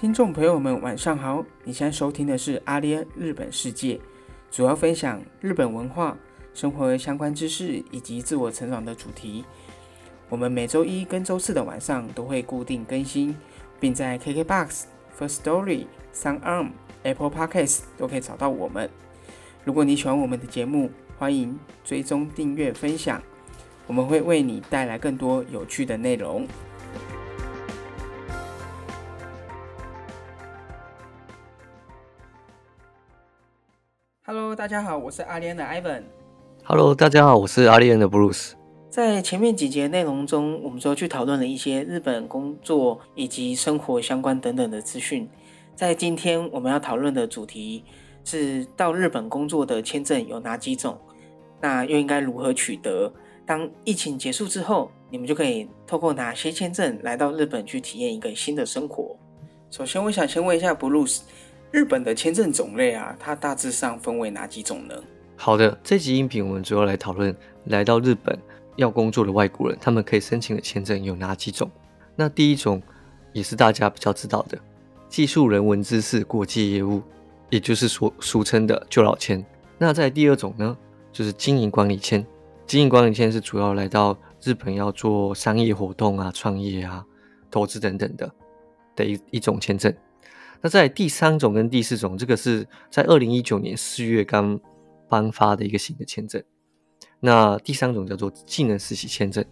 听众朋友们，晚上好！你现在收听的是阿联日本世界，主要分享日本文化、生活相关知识以及自我成长的主题。我们每周一跟周四的晚上都会固定更新，并在 KKBOX、First Story、SoundArm、Apple Podcasts 都可以找到我们。如果你喜欢我们的节目，欢迎追踪、订阅、分享，我们会为你带来更多有趣的内容。大家好，我是阿莲的 Ivan。Hello，大家好，我是阿利恩的 Bruce。在前面几节内容中，我们都去讨论了一些日本工作以及生活相关等等的资讯。在今天我们要讨论的主题是到日本工作的签证有哪几种？那又应该如何取得？当疫情结束之后，你们就可以透过哪些签证来到日本去体验一个新的生活？首先，我想先问一下 Bruce，日本的签证种类啊，它大致上分为哪几种呢？好的，这集音频我们主要来讨论来到日本要工作的外国人，他们可以申请的签证有哪几种？那第一种也是大家比较知道的，技术人文知识国际业务，也就是所俗称的旧老签。那在第二种呢，就是经营管理签。经营管理签是主要来到日本要做商业活动啊、创业啊、投资等等的的一一种签证。那在第三种跟第四种，这个是在二零一九年四月刚颁发的一个新的签证。那第三种叫做技能实习签证。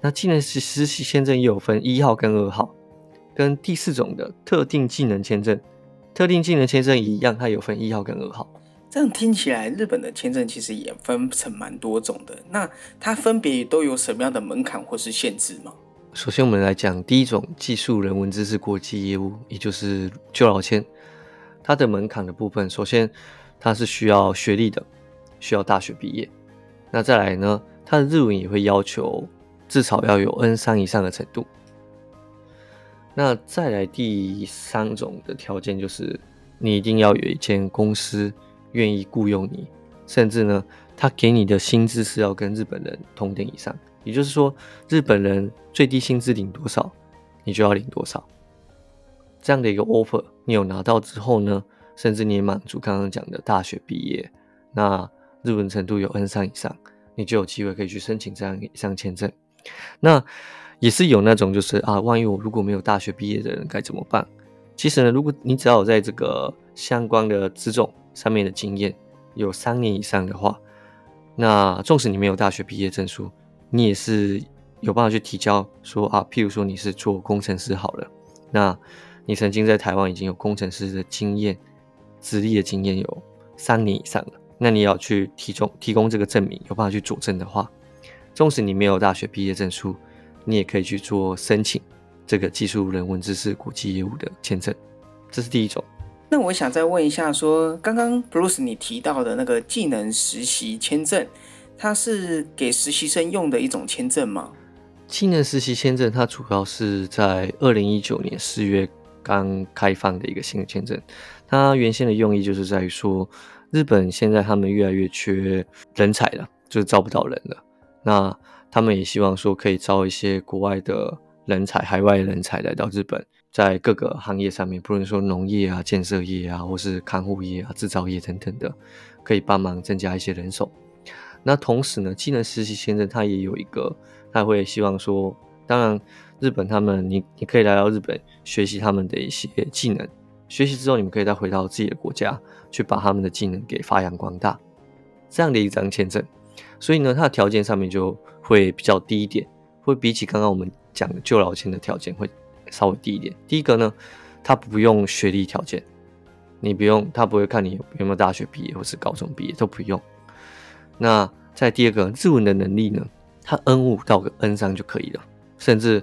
那技能实实习签证也有分一号跟二号，跟第四种的特定技能签证。特定技能签证一样，它有分一号跟二号。这样听起来，日本的签证其实也分成蛮多种的。那它分别都有什么样的门槛或是限制吗？首先，我们来讲第一种技术人文知识国际业务，也就是就劳签。它的门槛的部分，首先它是需要学历的，需要大学毕业。那再来呢，它的日文也会要求至少要有 N 三以上的程度。那再来第三种的条件就是，你一定要有一间公司愿意雇佣你，甚至呢，他给你的薪资是要跟日本人同等以上。也就是说，日本人最低薪资领多少，你就要领多少。这样的一个 offer，你有拿到之后呢，甚至你也满足刚刚讲的大学毕业，那日文程度有 N 三以上，你就有机会可以去申请这样一项签证。那也是有那种就是啊，万一我如果没有大学毕业的人该怎么办？其实呢，如果你只要有在这个相关的资种上面的经验有三年以上的话，那纵使你没有大学毕业证书，你也是有办法去提交说啊，譬如说你是做工程师好了，那你曾经在台湾已经有工程师的经验、资历的经验有三年以上了，那你要去提供提供这个证明，有办法去佐证的话，纵使你没有大学毕业证书，你也可以去做申请这个技术人文知识国际业务的签证，这是第一种。那我想再问一下说刚刚 Bruce 你提到的那个技能实习签证，它是给实习生用的一种签证吗？青年实习签证它主要是在二零一九年四月刚开放的一个新的签证，它原先的用意就是在于说，日本现在他们越来越缺人才了，就是招不到人了。那他们也希望说可以招一些国外的人才、海外人才来到日本，在各个行业上面，不论说农业啊、建设业啊，或是看护业啊、制造业等等的，可以帮忙增加一些人手。那同时呢，技能实习签证它也有一个，它会希望说，当然日本他们你你可以来到日本学习他们的一些技能，学习之后你们可以再回到自己的国家去把他们的技能给发扬光大，这样的一张签证。所以呢，它的条件上面就会比较低一点，会比起刚刚我们讲的就老签的条件会稍微低一点。第一个呢，它不用学历条件，你不用，他不会看你有没有大学毕业或是高中毕业都不用。那在第二个日文的能力呢，它 N 五到个 N 三就可以了，甚至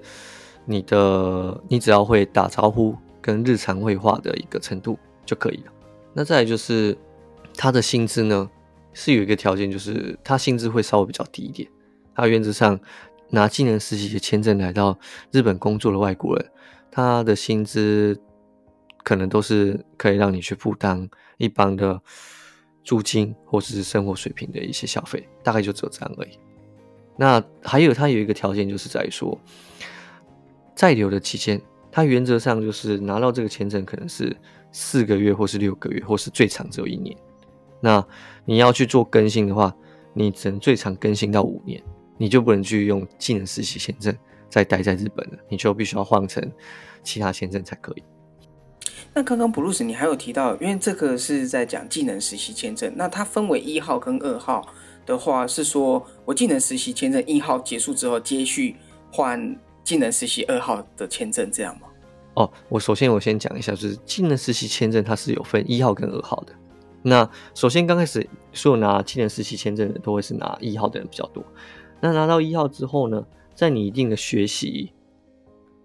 你的你只要会打招呼跟日常会话的一个程度就可以了。那再来就是它的薪资呢，是有一个条件，就是它薪资会稍微比较低一点。它原则上拿技能实习的签证来到日本工作的外国人，他的薪资可能都是可以让你去负担一般的租金或者是生活水平的一些消费，大概就只有这样而已。那还有它有一个条件，就是在说在留的期间，它原则上就是拿到这个签证可能是四个月，或是六个月，或是最长只有一年。那你要去做更新的话，你只能最长更新到五年，你就不能去用技能实习签证再待在日本了，你就必须要换成其他签证才可以。那刚刚布鲁斯你还有提到，因为这个是在讲技能实习签证，那它分为一号跟二号的话，是说我技能实习签证一号结束之后，接续换技能实习二号的签证，这样吗？哦，我首先我先讲一下，就是技能实习签证它是有分一号跟二号的。那首先刚开始所有拿技能实习签证的都会是拿一号的人比较多。那拿到一号之后呢，在你一定的学习，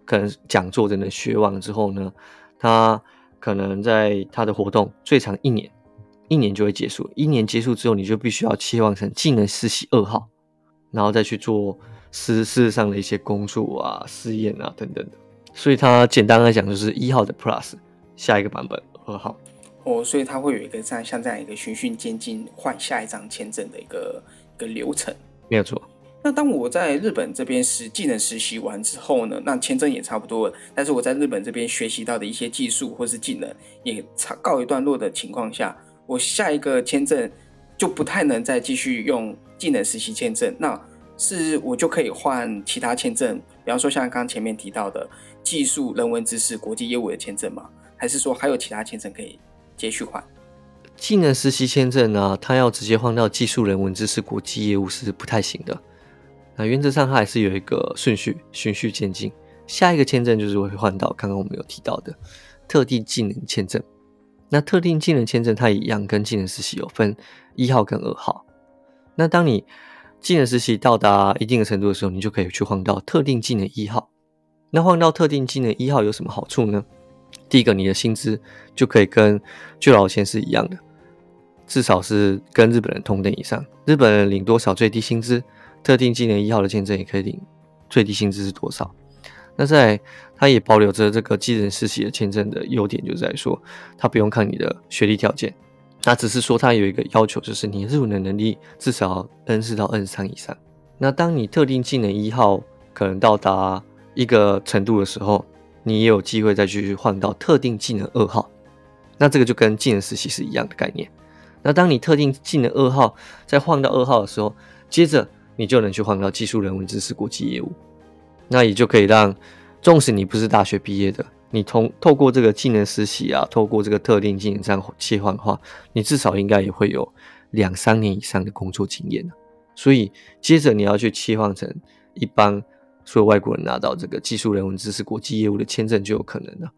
可能讲座等等学完之后呢，他可能在他的活动最长一年，一年就会结束。一年结束之后，你就必须要切换成技能实习二号，然后再去做实事上的一些工作啊、试验啊等等的。所以它简单来讲就是一号的 Plus，下一个版本二号。哦，所以它会有一个这样像这样一个循序渐进换下一张签证的一个一个流程。没有错。那当我在日本这边实技能实习完之后呢，那签证也差不多了。但是我在日本这边学习到的一些技术或是技能也差告一段落的情况下，我下一个签证就不太能再继续用技能实习签证。那是我就可以换其他签证，比方说像刚前面提到的技术、人文知识、国际业务的签证吗？还是说还有其他签证可以接续换？技能实习签证呢，它要直接换到技术、人文知识、国际业务是不太行的。那原则上它还是有一个顺序，循序渐进。下一个签证就是会换到刚刚我们有提到的特定技能签证。那特定技能签证它一样跟技能实习有分一号跟二号。那当你技能实习到达一定的程度的时候，你就可以去换到特定技能一号。那换到特定技能一号有什么好处呢？第一个，你的薪资就可以跟就劳签是一样的，至少是跟日本人同等以上。日本人领多少最低薪资？特定技能一号的签证也可以领最低薪资是多少？那在它也保留着这个技能实习的签证的优点，就在说它不用看你的学历条件，那只是说它有一个要求，就是你日文能力至少 N 四到 N 三以上。那当你特定技能一号可能到达一个程度的时候，你也有机会再去换到特定技能二号。那这个就跟技能实习是一样的概念。那当你特定技能二号再换到二号的时候，接着你就能去换到技术、人文知识、国际业务，那也就可以让，纵使你不是大学毕业的，你通透过这个技能实习啊，透过这个特定技能这样切换的话，你至少应该也会有两三年以上的工作经验所以接着你要去切换成一般所有外国人拿到这个技术、人文知识、国际业务的签证就有可能了。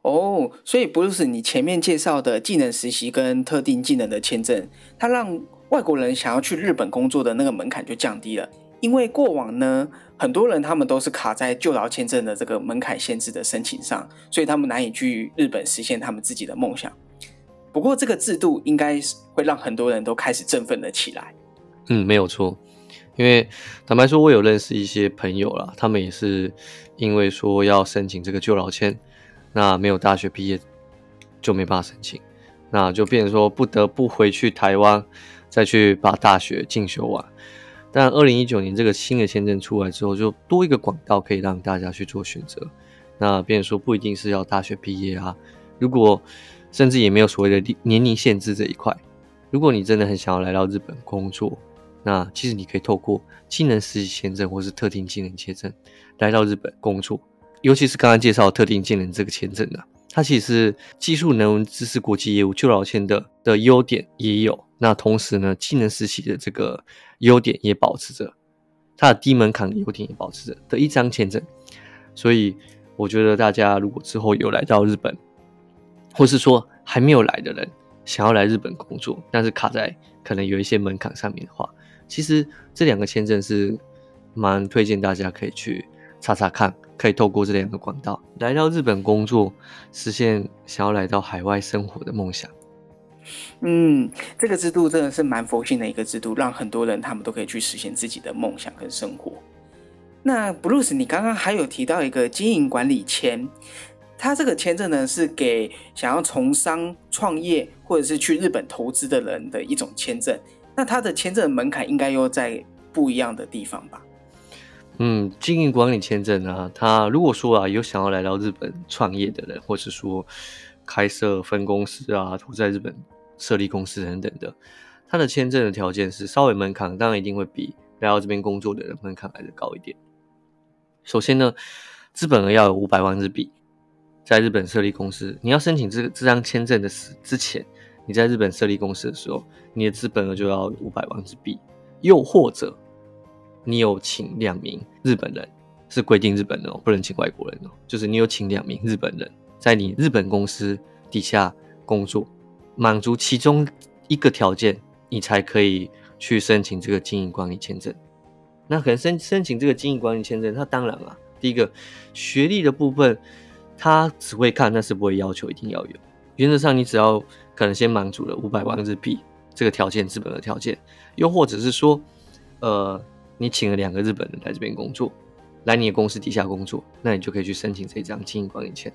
哦，所以不是你前面介绍的技能实习跟特定技能的签证，它让。外国人想要去日本工作的那个门槛就降低了，因为过往呢，很多人他们都是卡在就劳签证的这个门槛限制的申请上，所以他们难以去日本实现他们自己的梦想。不过这个制度应该是会让很多人都开始振奋了起来。嗯，没有错，因为坦白说，我有认识一些朋友啦，他们也是因为说要申请这个就劳签，那没有大学毕业就没办法申请，那就变成说不得不回去台湾。再去把大学进修完，但二零一九年这个新的签证出来之后，就多一个管道可以让大家去做选择。那变说不一定是要大学毕业啊，如果甚至也没有所谓的年龄限制这一块。如果你真的很想要来到日本工作，那其实你可以透过技能实习签证或是特定技能签证来到日本工作，尤其是刚刚介绍特定技能这个签证啊。它其实技术、能文、知识、国际业务、就老签的的优点也有，那同时呢，技能实习的这个优点也保持着，它的低门槛优点也保持着的一张签证。所以我觉得大家如果之后有来到日本，或是说还没有来的人想要来日本工作，但是卡在可能有一些门槛上面的话，其实这两个签证是蛮推荐大家可以去。查查看，可以透过这两个管道来到日本工作，实现想要来到海外生活的梦想。嗯，这个制度真的是蛮佛性的一个制度，让很多人他们都可以去实现自己的梦想跟生活。那 Bruce，你刚刚还有提到一个经营管理签，它这个签证呢是给想要从商创业或者是去日本投资的人的一种签证。那它的签证门槛应该又在不一样的地方吧？嗯，经营管理签证啊，他如果说啊有想要来到日本创业的人，或是说开设分公司啊，或在日本设立公司等等的，他的签证的条件是稍微门槛，当然一定会比来到这边工作的人门槛来的高一点。首先呢，资本额要有五百万日币，在日本设立公司，你要申请这这张签证的时之前，你在日本设立公司的时候，你的资本额就要五百万日币，又或者。你有请两名日本人，是规定日本人哦，不能请外国人哦。就是你有请两名日本人，在你日本公司底下工作，满足其中一个条件，你才可以去申请这个经营管理签证。那可能申申请这个经营管理签证，它当然啊，第一个学历的部分，它只会看，但是不会要求一定要有。原则上，你只要可能先满足了五百万日币这个条件，资本的条件，又或者是说，呃。你请了两个日本人来这边工作，来你的公司底下工作，那你就可以去申请这张经营管理签。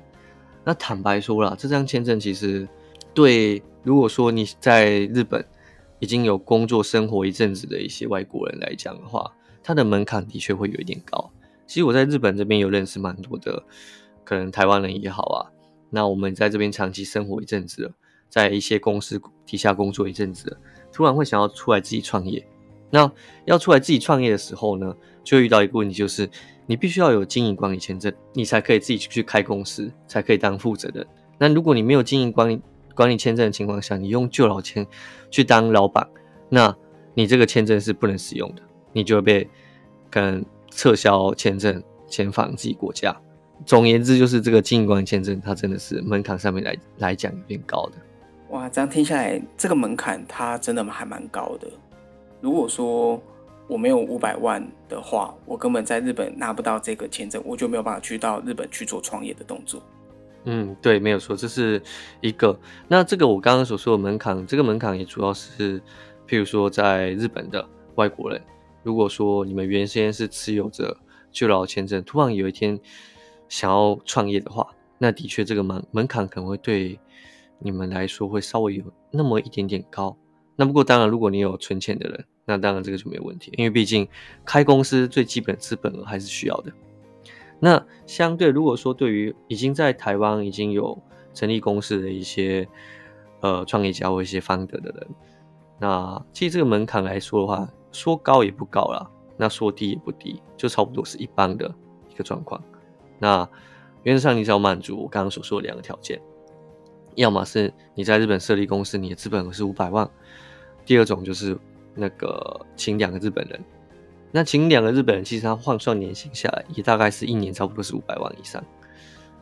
那坦白说了，这张签证其实对如果说你在日本已经有工作生活一阵子的一些外国人来讲的话，它的门槛的确会有一点高。其实我在日本这边有认识蛮多的，可能台湾人也好啊，那我们在这边长期生活一阵子了，在一些公司底下工作一阵子了，突然会想要出来自己创业。那要出来自己创业的时候呢，就遇到一个问题，就是你必须要有经营管理签证，你才可以自己去开公司，才可以当负责人。那如果你没有经营管理管理签证的情况下，你用旧老签去当老板，那你这个签证是不能使用的，你就会被可能撤销签证，遣返自己国家。总而言之，就是这个经营管理签证，它真的是门槛上面来来讲有点高的。哇，这样听下来，这个门槛它真的还蛮高的。如果说我没有五百万的话，我根本在日本拿不到这个签证，我就没有办法去到日本去做创业的动作。嗯，对，没有错，这是一个。那这个我刚刚所说的门槛，这个门槛也主要是，譬如说在日本的外国人，如果说你们原先是持有着就劳签证，突然有一天想要创业的话，那的确这个门门槛可能会对你们来说会稍微有那么一点点高。那不过当然，如果你有存钱的人，那当然这个就没有问题，因为毕竟开公司最基本的资本额还是需要的。那相对如果说对于已经在台湾已经有成立公司的一些呃创业家或一些方德的人，那其实这个门槛来说的话，说高也不高啦，那说低也不低，就差不多是一般的一个状况。那原则上你只要满足我刚刚所说的两个条件，要么是你在日本设立公司，你的资本额是五百万。第二种就是那个请两个日本人，那请两个日本人，其实他换算年薪下来，也大概是一年差不多是五百万以上。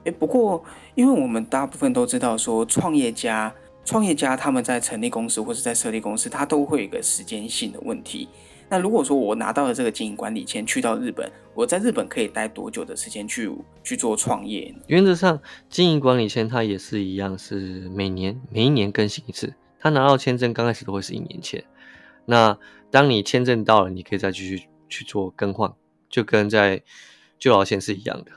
哎，不过因为我们大部分都知道说，创业家创业家他们在成立公司或者在设立公司，他都会有一个时间性的问题。那如果说我拿到了这个经营管理签，去到日本，我在日本可以待多久的时间去去做创业？原则上，经营管理签它也是一样，是每年每一年更新一次。他拿到签证刚开始都会是一年前，那当你签证到了，你可以再继续去做更换，就跟在旧劳签是一样的。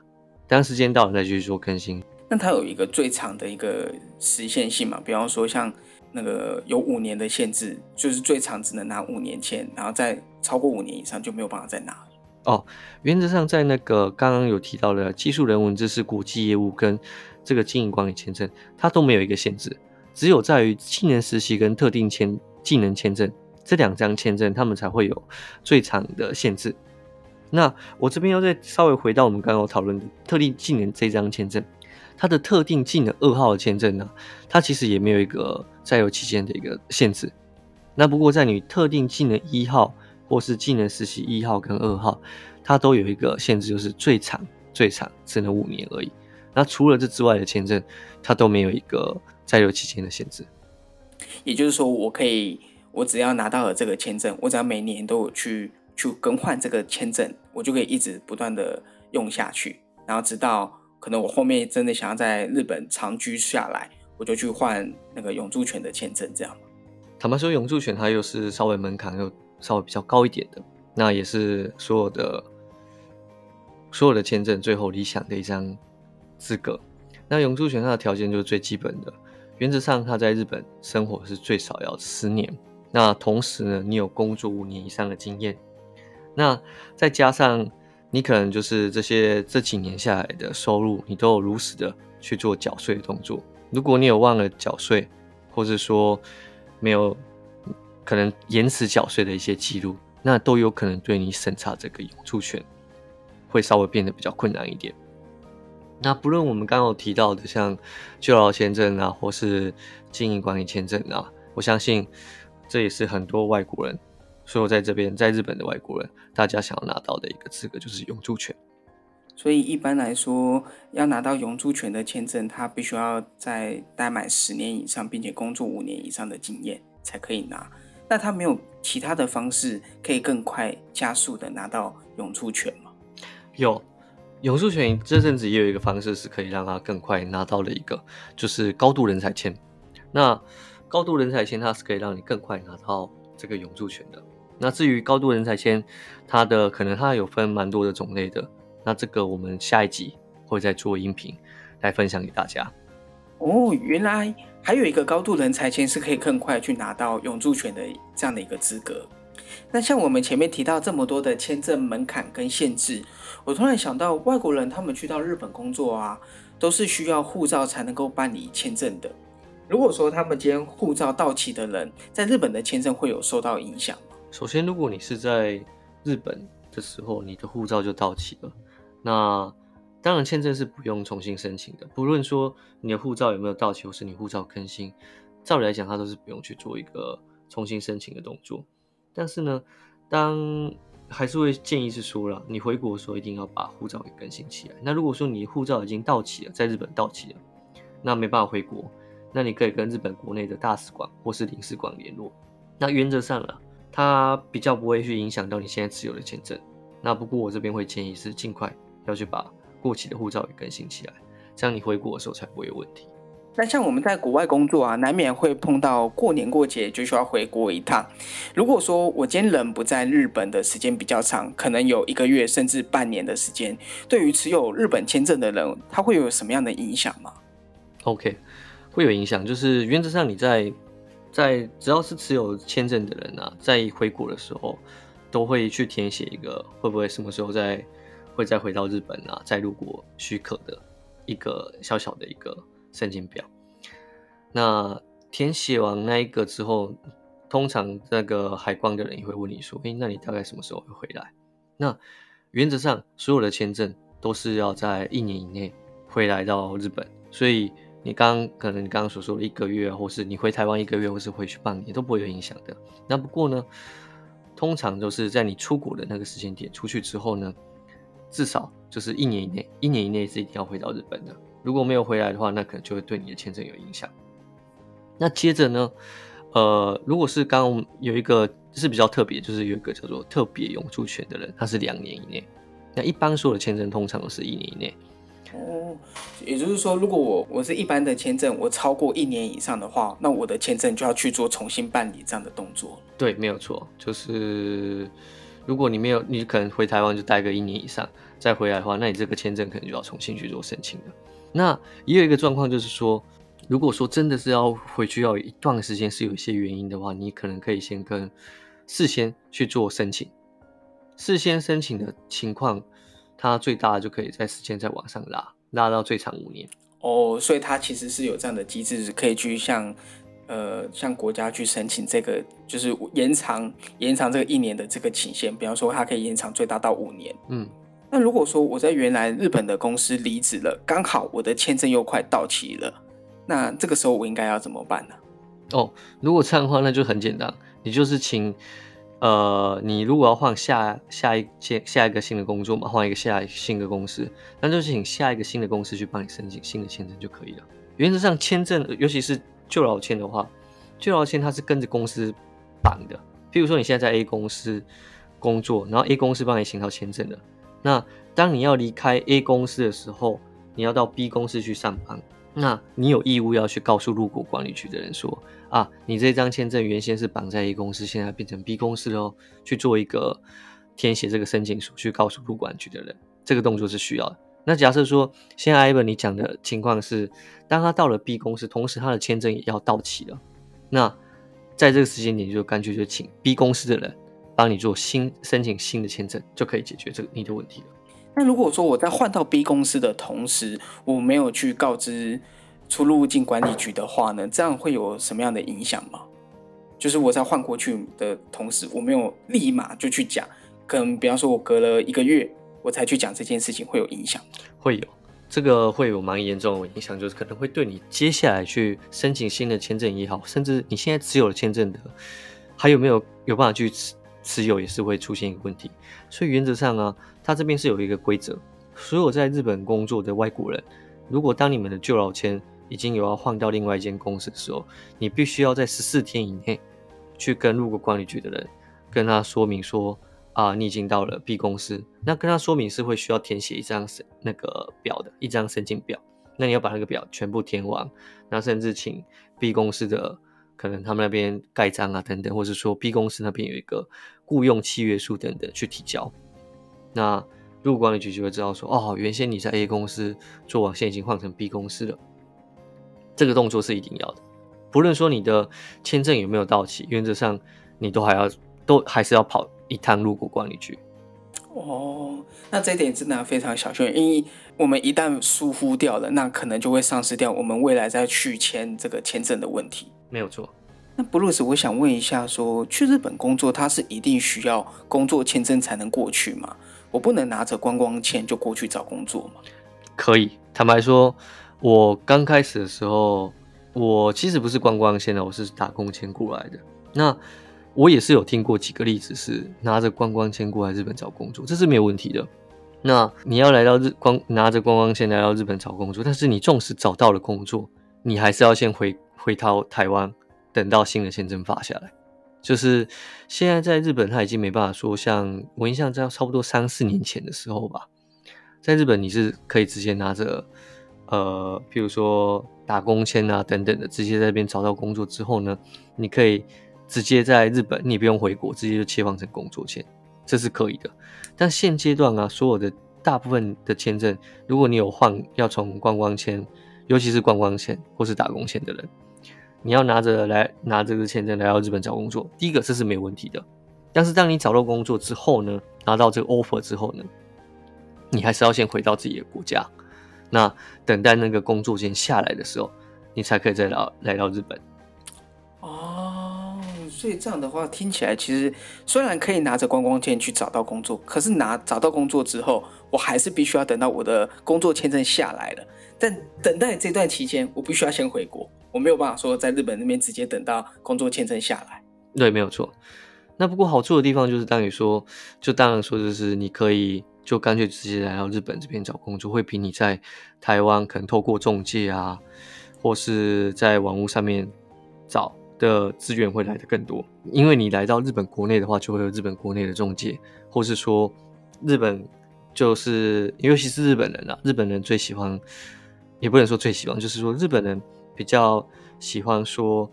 当时间到了再继续做更新。那它有一个最长的一个实现性嘛？比方说像那个有五年的限制，就是最长只能拿五年签，然后再超过五年以上就没有办法再拿。哦，原则上在那个刚刚有提到的技术人文知识、国际业务跟这个经营管理签证，它都没有一个限制。只有在于技能实习跟特定签技能签证这两张签证，他们才会有最长的限制。那我这边要再稍微回到我们刚刚讨论的特定技能这张签证，它的特定技能二号的签证呢，它其实也没有一个在有期间的一个限制。那不过在你特定技能一号或是技能实习一号跟二号，它都有一个限制，就是最长最长只能五年而已。那除了这之外的签证，它都没有一个。在留期间的限制，也就是说，我可以，我只要拿到了这个签证，我只要每年都有去去更换这个签证，我就可以一直不断的用下去，然后直到可能我后面真的想要在日本长居下来，我就去换那个永住权的签证，这样坦白说，永住权它又是稍微门槛又稍微比较高一点的，那也是所有的所有的签证最后理想的一张资格。那永住权它的条件就是最基本的。原则上，他在日本生活是最少要十年。那同时呢，你有工作五年以上的经验。那再加上你可能就是这些这几年下来的收入，你都有如实的去做缴税的动作。如果你有忘了缴税，或者说没有可能延迟缴税的一些记录，那都有可能对你审查这个永住权会稍微变得比较困难一点。那不论我们刚刚有提到的，像就劳签证啊，或是经营管理签证啊，我相信这也是很多外国人，所有在这边在日本的外国人，大家想要拿到的一个资格，就是永住权。所以一般来说，要拿到永住权的签证，他必须要在待满十年以上，并且工作五年以上的经验才可以拿。那他没有其他的方式可以更快加速的拿到永住权吗？有。永住权这阵子也有一个方式是可以让他更快拿到的一个，就是高度人才签。那高度人才签它是可以让你更快拿到这个永住权的。那至于高度人才签，它的可能它有分蛮多的种类的。那这个我们下一集会再做音频来分享给大家。哦，原来还有一个高度人才签是可以更快去拿到永住权的这样的一个资格。那像我们前面提到这么多的签证门槛跟限制，我突然想到，外国人他们去到日本工作啊，都是需要护照才能够办理签证的。如果说他们今天护照到期的人，在日本的签证会有受到影响吗？首先，如果你是在日本的时候，你的护照就到期了，那当然签证是不用重新申请的。不论说你的护照有没有到期，或是你护照更新，照理来讲，它都是不用去做一个重新申请的动作。但是呢，当还是会建议是说了，你回国的时候一定要把护照给更新起来。那如果说你护照已经到期了，在日本到期了，那没办法回国，那你可以跟日本国内的大使馆或是领事馆联络。那原则上了，它比较不会去影响到你现在持有的签证。那不过我这边会建议是尽快要去把过期的护照也更新起来，这样你回国的时候才不会有问题。那像我们在国外工作啊，难免会碰到过年过节就需要回国一趟。如果说我今天人不在日本的时间比较长，可能有一个月甚至半年的时间，对于持有日本签证的人，他会有什么样的影响吗？OK，会有影响，就是原则上你在在只要是持有签证的人啊，在回国的时候，都会去填写一个会不会什么时候再会再回到日本啊，再入国许可的一个小小的一个。申请表，那填写完那一个之后，通常那个海关的人也会问你说：“诶，那你大概什么时候会回来？”那原则上，所有的签证都是要在一年以内回来到日本，所以你刚可能你刚刚所说的一个月，或是你回台湾一个月，或是回去半年，都不会有影响的。那不过呢，通常都是在你出国的那个时间点出去之后呢，至少就是一年以内，一年以内是一定要回到日本的。如果没有回来的话，那可能就会对你的签证有影响。那接着呢，呃，如果是刚刚有一个是比较特别，就是有一个叫做特别永住权的人，他是两年以内。那一般所有的签证通常都是一年以内。哦，也就是说，如果我我是一般的签证，我超过一年以上的话，那我的签证就要去做重新办理这样的动作。对，没有错，就是如果你没有，你可能回台湾就待个一年以上，再回来的话，那你这个签证可能就要重新去做申请的。那也有一个状况，就是说，如果说真的是要回去要一段时间，是有一些原因的话，你可能可以先跟事先去做申请。事先申请的情况，它最大就可以在时间再往上拉，拉到最长五年。哦，所以它其实是有这样的机制，可以去向呃向国家去申请这个，就是延长延长这个一年的这个期限。比方说，它可以延长最大到五年。嗯。那如果说我在原来日本的公司离职了，刚好我的签证又快到期了，那这个时候我应该要怎么办呢？哦，如果这样的话，那就很简单，你就是请，呃，你如果要换下下一件下一个新的工作嘛，换一个下新的公司，那就请下一个新的公司去帮你申请新的签证就可以了。原则上，签证尤其是旧老签的话，旧老签它是跟着公司绑的。譬如说你现在在 A 公司工作，然后 A 公司帮你申到签证的。那当你要离开 A 公司的时候，你要到 B 公司去上班，那你有义务要去告诉入国管理局的人说啊，你这张签证原先是绑在 A 公司，现在变成 B 公司了，去做一个填写这个申请书，去告诉入管局的人，这个动作是需要的。那假设说，现在 Ivan 你讲的情况是，当他到了 B 公司，同时他的签证也要到期了，那在这个时间点就干脆就请 B 公司的人。帮你做新申请新的签证，就可以解决这个你的问题了。那如果说我在换到 B 公司的同时，我没有去告知出入境管理局的话呢，这样会有什么样的影响吗？就是我在换过去的同时，我没有立马就去讲，可能比方说我隔了一个月我才去讲这件事情，会有影响？会有，这个会有蛮严重的影响，就是可能会对你接下来去申请新的签证也好，甚至你现在持有的签证的，还有没有有办法去持持有，也是会出现一个问题。所以原则上啊，它这边是有一个规则，所有在日本工作的外国人，如果当你们的旧老签已经有要换到另外一间公司的时候，你必须要在十四天以内。去跟入国管理局的人跟他说明说啊，你已经到了 B 公司，那跟他说明是会需要填写一张申那个表的一张申请表，那你要把那个表全部填完，那甚至请 B 公司的可能他们那边盖章啊等等，或者说 B 公司那边有一个雇佣契约书等等去提交，那入管理局就会知道说哦，原先你在 A 公司做完，现在已经换成 B 公司了，这个动作是一定要的。不论说你的签证有没有到期，原则上你都还要都还是要跑一趟入股管理局。哦，那这一点真的非常小心，因为我们一旦疏忽掉了，那可能就会丧失掉我们未来再续签这个签证的问题。没有错。那布鲁斯，我想问一下，说去日本工作，他是一定需要工作签证才能过去吗？我不能拿着观光签就过去找工作吗？可以。坦白说，我刚开始的时候。我其实不是观光签的，我是打工签过来的。那我也是有听过几个例子，是拿着观光签过来日本找工作，这是没有问题的。那你要来到日光拿着观光签来到日本找工作，但是你纵使找到了工作，你还是要先回回到台湾，等到新的签证发下来。就是现在在日本，他已经没办法说像我印象在差不多三四年前的时候吧，在日本你是可以直接拿着。呃，譬如说打工签啊等等的，直接在那边找到工作之后呢，你可以直接在日本，你不用回国，直接就切换成工作签，这是可以的。但现阶段啊，所有的大部分的签证，如果你有换要从观光签，尤其是观光签或是打工签的人，你要拿着来拿这个签证来到日本找工作，第一个这是没问题的。但是当你找到工作之后呢，拿到这个 offer 之后呢，你还是要先回到自己的国家。那等待那个工作签下来的时候，你才可以再来来到日本。哦，所以这样的话听起来，其实虽然可以拿着观光签去找到工作，可是拿找到工作之后，我还是必须要等到我的工作签证下来了。但等待这段期间，我必须要先回国，我没有办法说在日本那边直接等到工作签证下来。对，没有错。那不过好处的地方就是，当你说，就当然说就是你可以。就干脆直接来到日本这边找工作，会比你在台湾可能透过中介啊，或是在网络上面找的资源会来的更多。因为你来到日本国内的话，就会有日本国内的中介，或是说日本就是尤其是日本人啊，日本人最喜欢，也不能说最喜欢，就是说日本人比较喜欢说，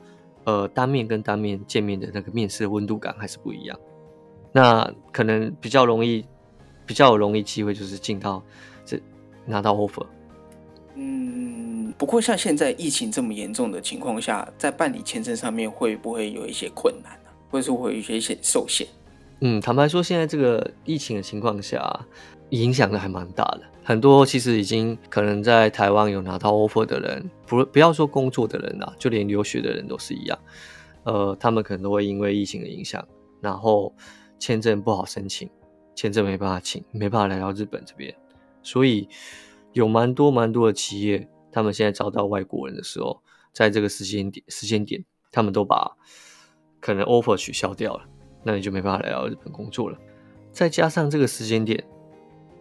呃，当面跟当面见面的那个面试的温度感还是不一样，那可能比较容易。比较容易机会就是进到这拿到 offer。嗯，不过像现在疫情这么严重的情况下，在办理签证上面会不会有一些困难呢？或者说会有一些一些受限？嗯，坦白说，现在这个疫情的情况下，影响的还蛮大的。很多其实已经可能在台湾有拿到 offer 的人，不不要说工作的人啊，就连留学的人都是一样。呃，他们可能都会因为疫情的影响，然后签证不好申请。签证没办法请，没办法来到日本这边，所以有蛮多蛮多的企业，他们现在招到外国人的时候，在这个时间点时间点，他们都把可能 offer 取消掉了，那你就没办法来到日本工作了。再加上这个时间点，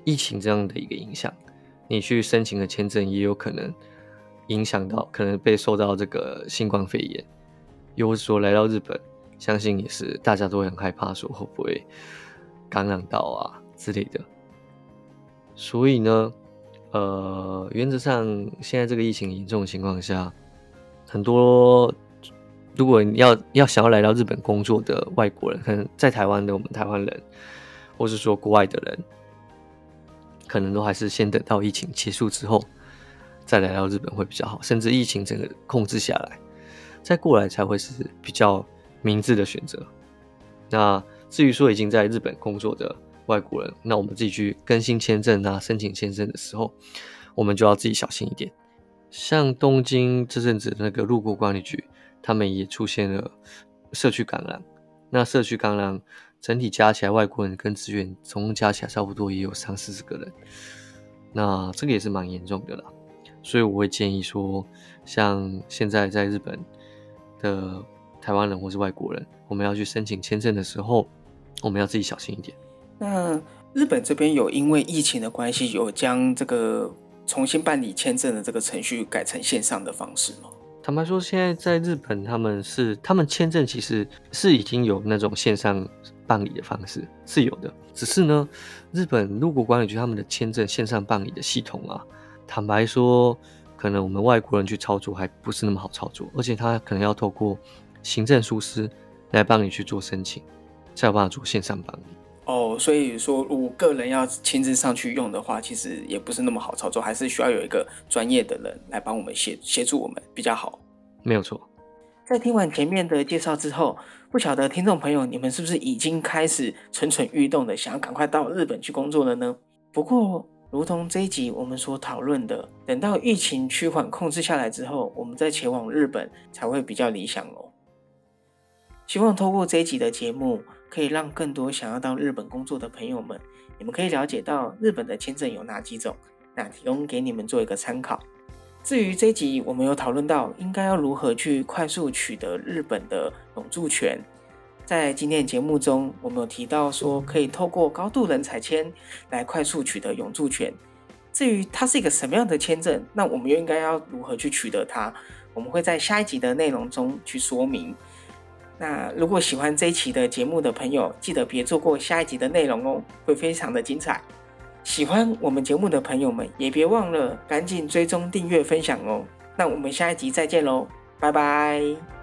疫情这样的一个影响，你去申请的签证也有可能影响到，可能被受到这个新冠肺炎，又或者说来到日本，相信也是大家都很害怕，说会不会。感染到啊之类的，所以呢，呃，原则上现在这个疫情严重的情况下，很多如果你要要想要来到日本工作的外国人，可能在台湾的我们台湾人，或是说国外的人，可能都还是先等到疫情结束之后，再来到日本会比较好，甚至疫情整个控制下来，再过来才会是比较明智的选择。那。至于说已经在日本工作的外国人，那我们自己去更新签证啊、申请签证的时候，我们就要自己小心一点。像东京这阵子那个入国管理局，他们也出现了社区感染。那社区感染整体加起来，外国人跟职员总共加起来差不多也有三四十个人。那这个也是蛮严重的啦。所以我会建议说，像现在在日本的台湾人或是外国人，我们要去申请签证的时候，我们要自己小心一点。那日本这边有因为疫情的关系，有将这个重新办理签证的这个程序改成线上的方式吗？坦白说，现在在日本，他们是他们签证其实是已经有那种线上办理的方式是有的，只是呢，日本入国管理局他们的签证线上办理的系统啊。坦白说，可能我们外国人去操作还不是那么好操作，而且他可能要透过行政疏失来帮你去做申请，才有办法做线上办理。哦，所以说，如果个人要亲自上去用的话，其实也不是那么好操作，还是需要有一个专业的人来帮我们协协助我们比较好。没有错。在听完前面的介绍之后，不晓得听众朋友你们是不是已经开始蠢蠢欲动的，想要赶快到日本去工作了呢？不过，如同这一集我们所讨论的，等到疫情趋缓控制下来之后，我们再前往日本才会比较理想哦。希望透过这一集的节目，可以让更多想要到日本工作的朋友们，你们可以了解到日本的签证有哪几种，那提供给你们做一个参考。至于这一集我们有讨论到应该要如何去快速取得日本的永住权。在今天的节目中，我们有提到说可以透过高度人才签来快速取得永住权。至于它是一个什么样的签证，那我们又应该要如何去取得它？我们会在下一集的内容中去说明。那如果喜欢这一期的节目的朋友，记得别错过下一集的内容哦，会非常的精彩。喜欢我们节目的朋友们，也别忘了赶紧追踪、订阅、分享哦。那我们下一集再见喽，拜拜。